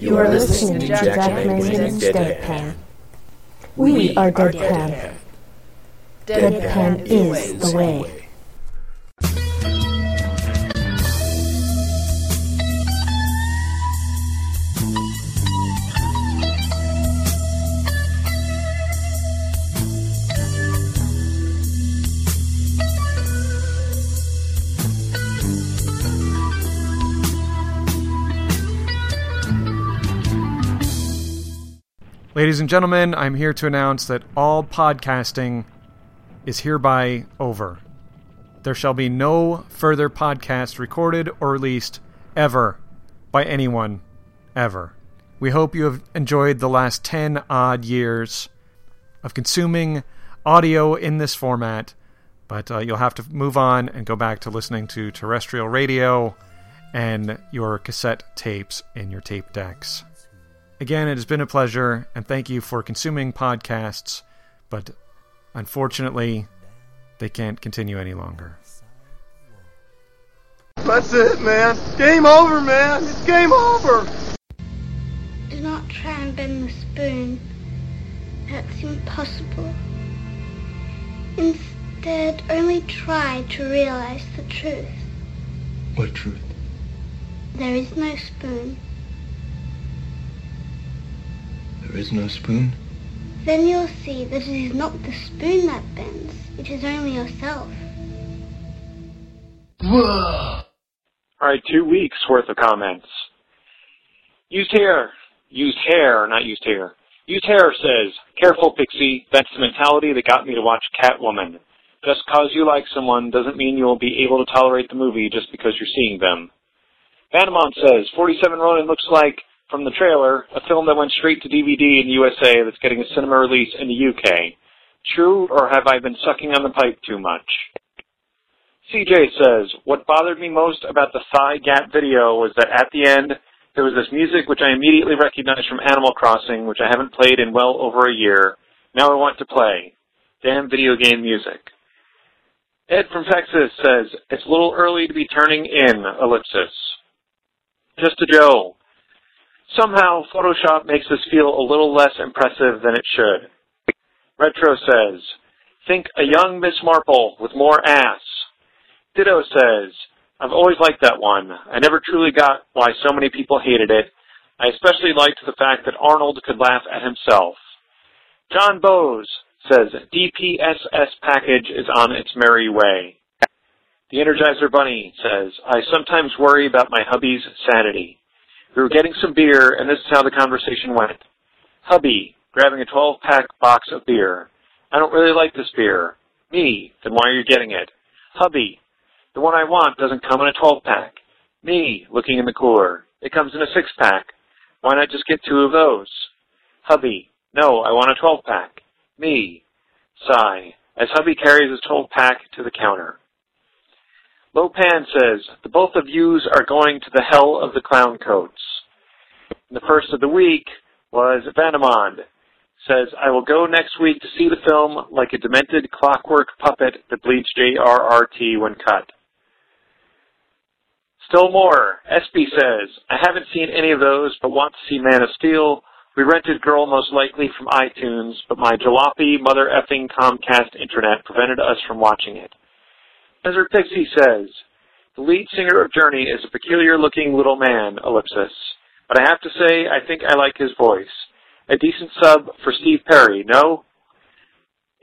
You are listening to Jack, Jack Mangan's Deadpan. We are Deadpan. Dead Deadpan is the way. Ladies and gentlemen, I'm here to announce that all podcasting is hereby over. There shall be no further podcast recorded or released ever by anyone, ever. We hope you have enjoyed the last 10 odd years of consuming audio in this format, but uh, you'll have to move on and go back to listening to terrestrial radio and your cassette tapes in your tape decks. Again, it has been a pleasure, and thank you for consuming podcasts, but unfortunately, they can't continue any longer. That's it, man. Game over, man. It's game over. Do not try and bend the spoon. That's impossible. Instead, only try to realize the truth. What truth? There is no spoon. There is no spoon? Then you'll see that it is not the spoon that bends. It is only yourself. Whoa! Alright, two weeks worth of comments. Used hair. Used hair, not used hair. Used hair says, Careful, Pixie. That's the mentality that got me to watch Catwoman. Just cause you like someone doesn't mean you will be able to tolerate the movie just because you're seeing them. Vanamont says, 47 Ronin looks like from the trailer, a film that went straight to DVD in the USA that's getting a cinema release in the UK. True, or have I been sucking on the pipe too much? CJ says, What bothered me most about the thigh gap video was that at the end, there was this music which I immediately recognized from Animal Crossing, which I haven't played in well over a year. Now I want to play. Damn video game music. Ed from Texas says, It's a little early to be turning in, ellipsis. Just a Joe. Somehow, Photoshop makes this feel a little less impressive than it should. Retro says, think a young Miss Marple with more ass. Ditto says, I've always liked that one. I never truly got why so many people hated it. I especially liked the fact that Arnold could laugh at himself. John Bowes says, DPSS package is on its merry way. The Energizer Bunny says, I sometimes worry about my hubby's sanity. We were getting some beer, and this is how the conversation went. Hubby, grabbing a 12-pack box of beer. I don't really like this beer. Me, then why are you getting it? Hubby, the one I want doesn't come in a 12-pack. Me, looking in the cooler. It comes in a 6-pack. Why not just get two of those? Hubby, no, I want a 12-pack. Me, sigh, as hubby carries his 12-pack to the counter. Lopan says, the both of yous are going to the hell of the clown coats. And the first of the week was Vanamond. Says, I will go next week to see the film like a demented clockwork puppet that bleeds JRRT when cut. Still more. Espy says, I haven't seen any of those, but want to see Man of Steel. We rented Girl most likely from iTunes, but my jalopy mother effing Comcast internet prevented us from watching it. Desert Pixie says, the lead singer of Journey is a peculiar looking little man, ellipsis. But I have to say, I think I like his voice. A decent sub for Steve Perry, no?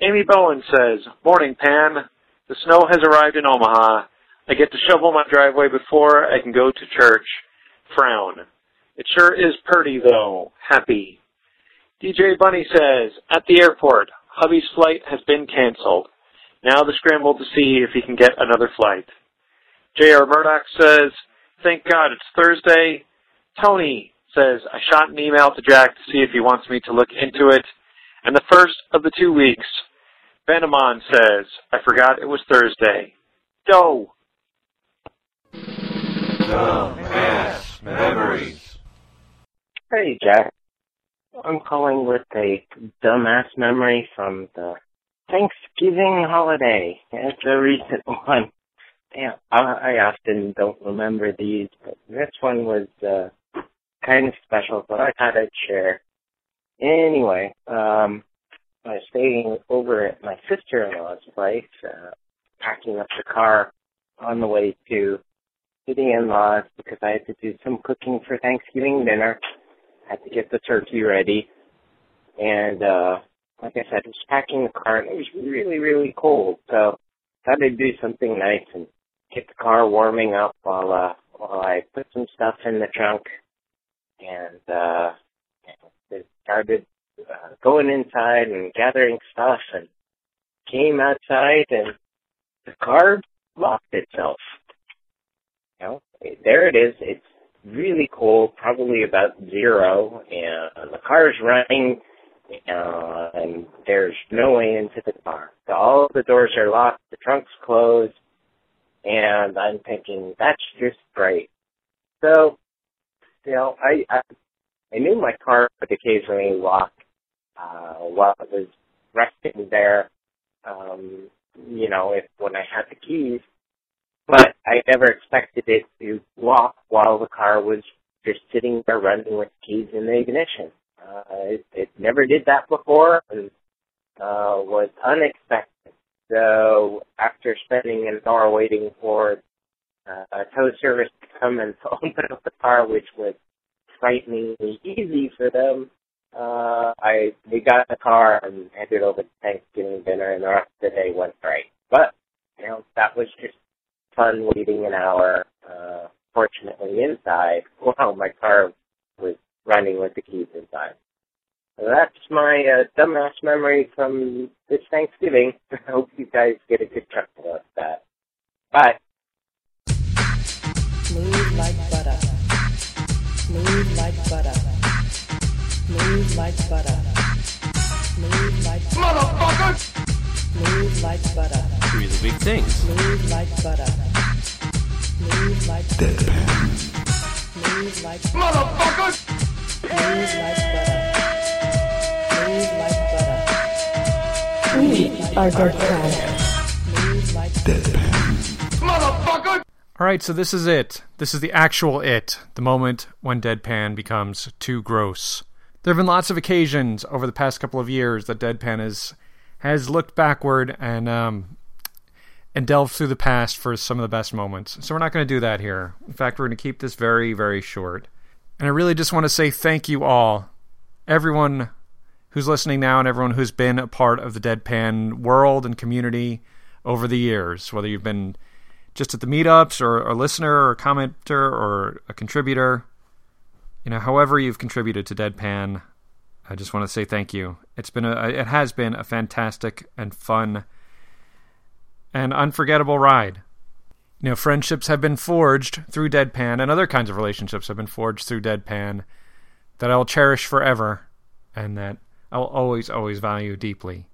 Amy Bowen says, Morning, Pan. The snow has arrived in Omaha. I get to shovel my driveway before I can go to church. Frown. It sure is purty, though. Happy. DJ Bunny says, At the airport, hubby's flight has been canceled. Now the scramble to see if he can get another flight. J.R. Murdoch says, Thank God it's Thursday. Tony says, I shot an email to Jack to see if he wants me to look into it. And the first of the two weeks, Benamon says, I forgot it was Thursday. Doe. Dumbass memories. Hey, Jack. I'm calling with a dumbass memory from the Thanksgiving holiday. It's a recent one. Damn, I, I often don't remember these, but this one was uh, kind of special, so I thought I'd share. Anyway, um, I was staying over at my sister-in-law's place, uh, packing up the car on the way to to the in-laws because I had to do some cooking for Thanksgiving dinner. I had to get the turkey ready, and uh, like I said, was packing the car, and it was really, really cold. So I thought I'd do something nice and get the car warming up while uh, while I put some stuff in the trunk and uh, started uh, going inside and gathering stuff and came outside and the car locked itself. You know, there it is. It's really cold, probably about zero, and the car's running, uh, and there's no way into the car. All the doors are locked, the trunk's closed, and I'm thinking that's just great. So, you know, I I, I knew my car would occasionally lock uh, while it was resting there. Um, you know, if when I had the keys, but I never expected it to lock while the car was just sitting there running with keys in the ignition. Uh, it, it never did that before and uh, was unexpected. So after spending an hour waiting for uh, a tow service to come and to open up the car, which was frighteningly easy for them, uh, I we got the car and headed over to Thanksgiving dinner, and the rest of the day went great. But you know that was just fun waiting an hour. Uh, fortunately, inside, while my car was running with the keys inside. So that's my uh, dumbass memory from this Thanksgiving. I hope you guys get a good chuckle out of that. Bye. Smooth like butter. Smooth like butter. Smooth like butter. Smooth like Motherfucker! Smooth like butter. Really big things. Smooth like butter. Smooth like Deadpan. Smooth like Motherfucker! Smooth like butter. Smooth like butter. We are Deadpan. Deadpan. Motherfucker! All right, so this is it. This is the actual it, the moment when Deadpan becomes too gross. There have been lots of occasions over the past couple of years that Deadpan has has looked backward and um, and delved through the past for some of the best moments. So we're not going to do that here. In fact, we're going to keep this very, very short. And I really just want to say thank you all, everyone who's listening now, and everyone who's been a part of the Deadpan world and community over the years, whether you've been just at the meetups or a listener or a commenter or a contributor. You know, however you've contributed to Deadpan, I just want to say thank you. It's been a it has been a fantastic and fun and unforgettable ride. You know, friendships have been forged through Deadpan and other kinds of relationships have been forged through Deadpan that I'll cherish forever and that I'll always always value deeply.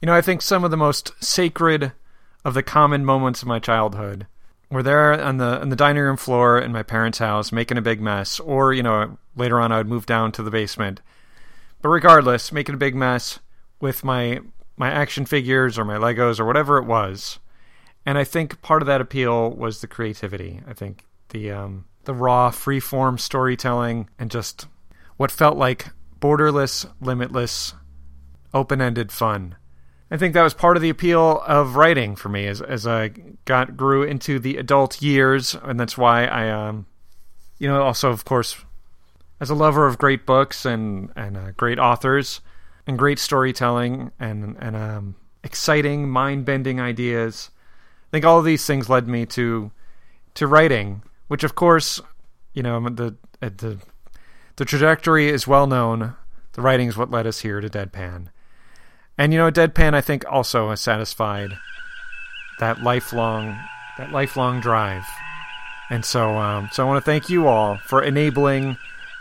You know, I think some of the most sacred of the common moments of my childhood were there on the on the dining room floor in my parents' house making a big mess, or you know later on I would move down to the basement. But regardless, making a big mess with my my action figures or my Legos or whatever it was, and I think part of that appeal was the creativity. I think the um, the raw, free form storytelling and just what felt like borderless, limitless, open ended fun. I think that was part of the appeal of writing for me as as I got grew into the adult years, and that's why I, um, you know, also of course, as a lover of great books and and uh, great authors and great storytelling and and um, exciting, mind bending ideas. I think all of these things led me to to writing, which of course, you know, the the the trajectory is well known. The writing is what led us here to Deadpan. And you know, Deadpan I think also has satisfied that lifelong that lifelong drive. And so um, so I want to thank you all for enabling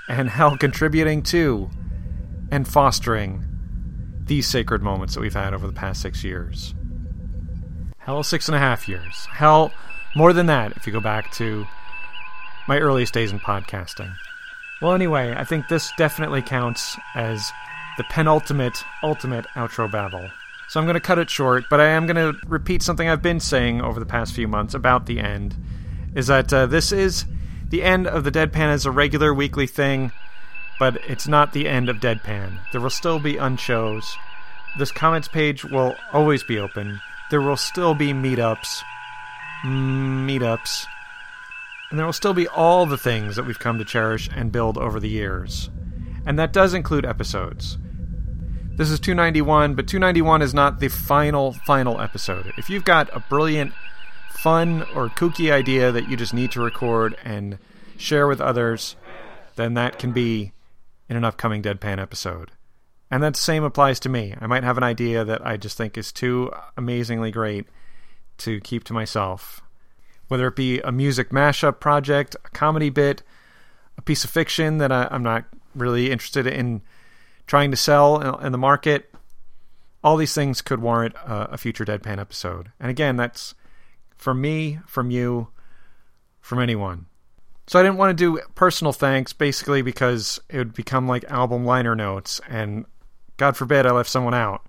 and hell contributing to and fostering these sacred moments that we've had over the past six years. Hell six and a half years. Hell more than that if you go back to my earliest days in podcasting. Well anyway, I think this definitely counts as the penultimate, ultimate outro babble. So I'm going to cut it short, but I am going to repeat something I've been saying over the past few months about the end. Is that uh, this is the end of the Deadpan as a regular weekly thing, but it's not the end of Deadpan. There will still be unshows. This comments page will always be open. There will still be meetups, meetups, and there will still be all the things that we've come to cherish and build over the years. And that does include episodes. This is 291, but 291 is not the final, final episode. If you've got a brilliant, fun, or kooky idea that you just need to record and share with others, then that can be in an upcoming Deadpan episode. And that same applies to me. I might have an idea that I just think is too amazingly great to keep to myself. Whether it be a music mashup project, a comedy bit, a piece of fiction that I, am not really interested in trying to sell in the market, all these things could warrant a, a future Deadpan episode. And again, that's from me, from you, from anyone. So I didn't want to do personal thanks basically because it would become like album liner notes and God forbid I left someone out.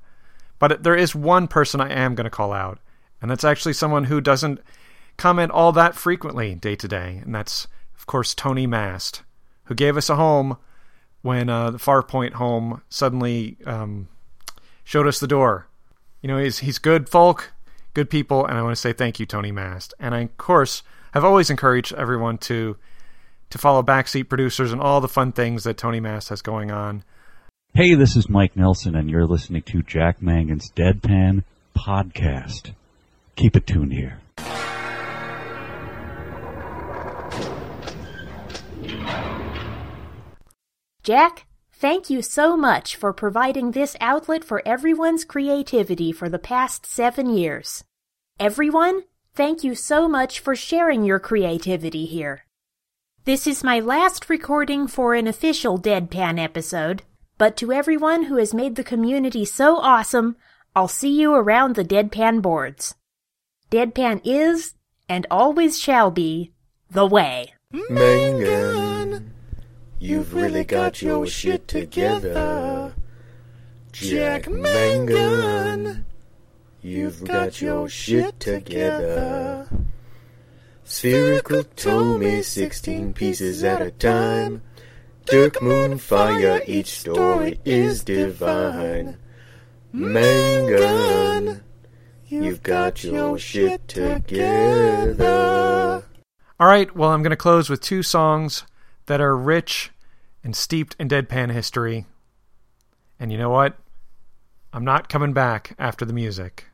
But there is one person I am going to call out, and that's actually someone who doesn't comment all that frequently day to day, and that's, of course, Tony Mast, who gave us a home when uh, the Farpoint home suddenly um, showed us the door. You know, he's, he's good folk, good people, and I want to say thank you, Tony Mast. And I, of course, have always encouraged everyone to to follow Backseat Producers and all the fun things that Tony Mast has going on. Hey, this is Mike Nelson, and you're listening to Jack Mangan's Deadpan Podcast. Keep it tuned here. Jack, thank you so much for providing this outlet for everyone's creativity for the past seven years. Everyone, thank you so much for sharing your creativity here. This is my last recording for an official Deadpan episode, but to everyone who has made the community so awesome, I'll see you around the Deadpan boards. Deadpan is, and always shall be, the way. Mangan, you've really got your shit together. Jack Mangan, you've got your shit together. Spherical Tommy, 16 pieces at a time. Dirk Moonfire, each story is divine. Mangan, you've got your shit together. All right, well, I'm going to close with two songs that are rich and steeped in deadpan history. And you know what? I'm not coming back after the music.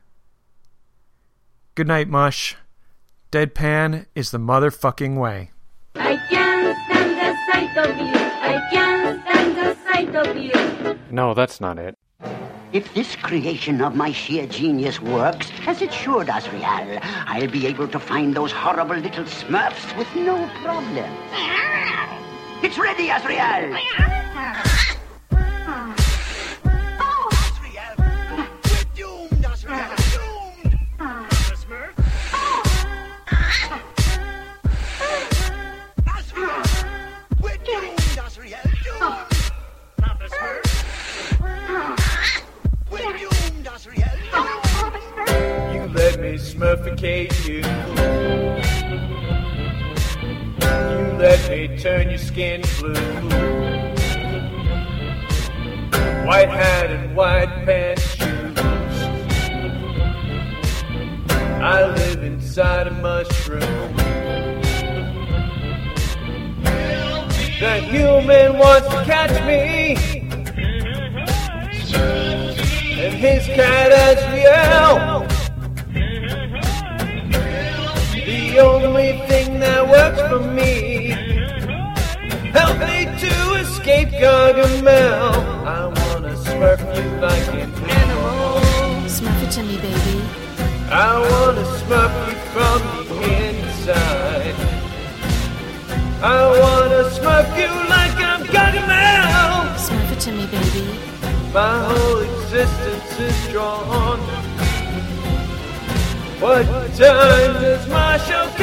Good night, Mush. Deadpan is the motherfucking way. I can't stand the sight of you. I can't stand the sight of you. No, that's not it. If this creation of my sheer genius works, as it sure does, Real, I'll be able to find those horrible little smurfs with no problem. It's ready, Azrael! Let you. You let me turn your skin blue. White hat and white pants shoes. I live inside a mushroom. That human wants to catch me. And his cat Azrael. The only thing that works for me. Help me to escape Gargamel. I wanna smurf you like an animal. Smurf it to me, baby. I wanna smurf you from the inside. I wanna smurf you like I'm Gargamel. Smurf it to me, baby. My whole existence is drawn. What time does my show come?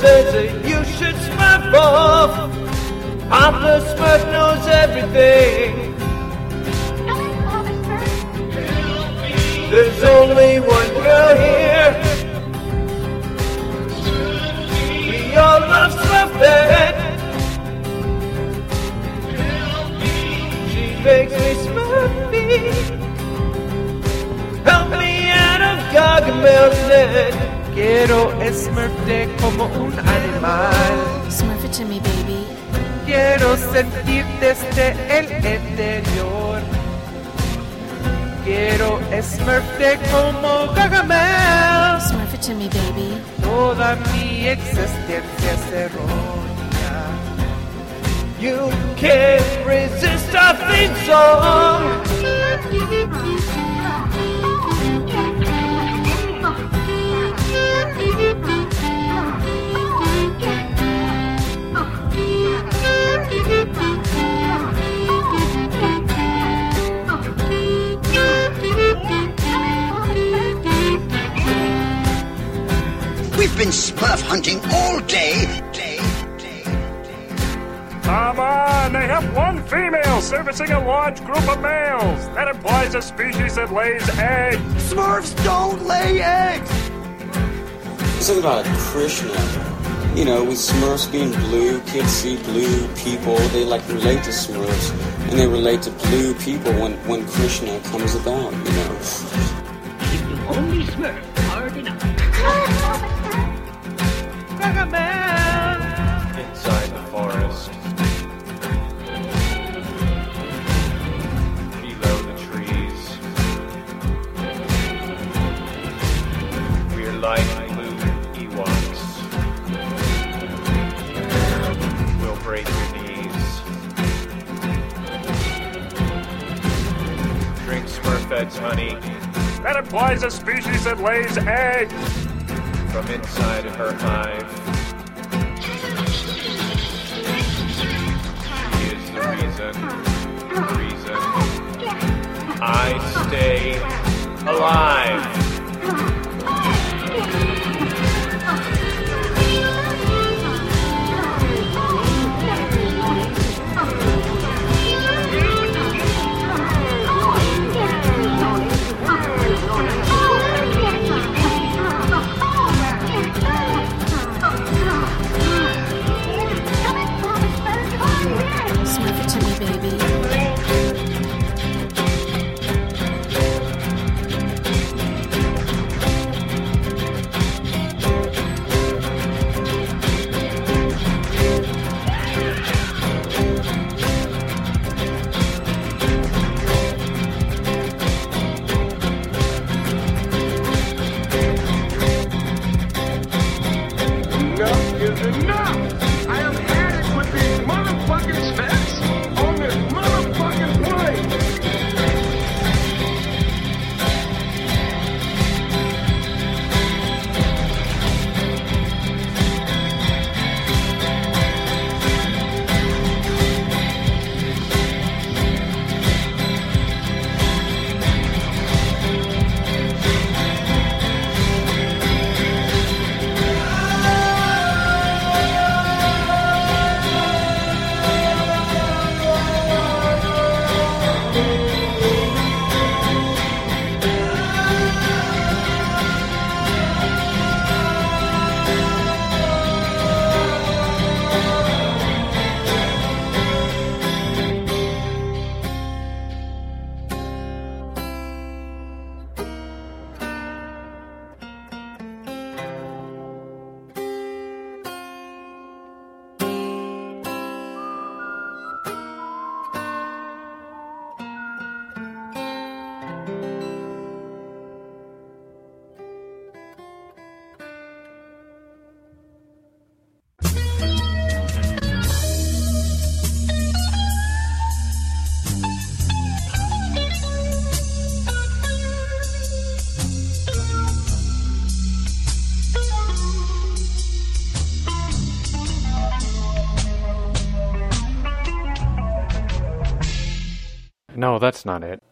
says that you should smurf off. Papa Smurf knows everything. There's only one girl here. We all love Smurfette. She makes me Smurfy. Help me out of Gargamel's net. Quiero smurfte como un animal. Smurf it to me, baby. Quiero sentir desde el interior. Quiero smurfte como Gargamel. Smurf it to me, baby. Toda mi existencia se roña. You can't resist our theme song. Been smurf hunting all day. Come on, they have one female servicing a large group of males. That implies a species that lays eggs. Smurfs don't lay eggs! Something about Krishna. You know, with Smurfs being blue, kids see blue people. They like relate to Smurfs, and they relate to blue people when when Krishna comes about. You know. If you only Smurf That implies a species that lays eggs. From inside her hive. She is the reason, the reason I stay alive. That's not it.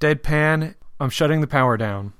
Deadpan, I'm shutting the power down.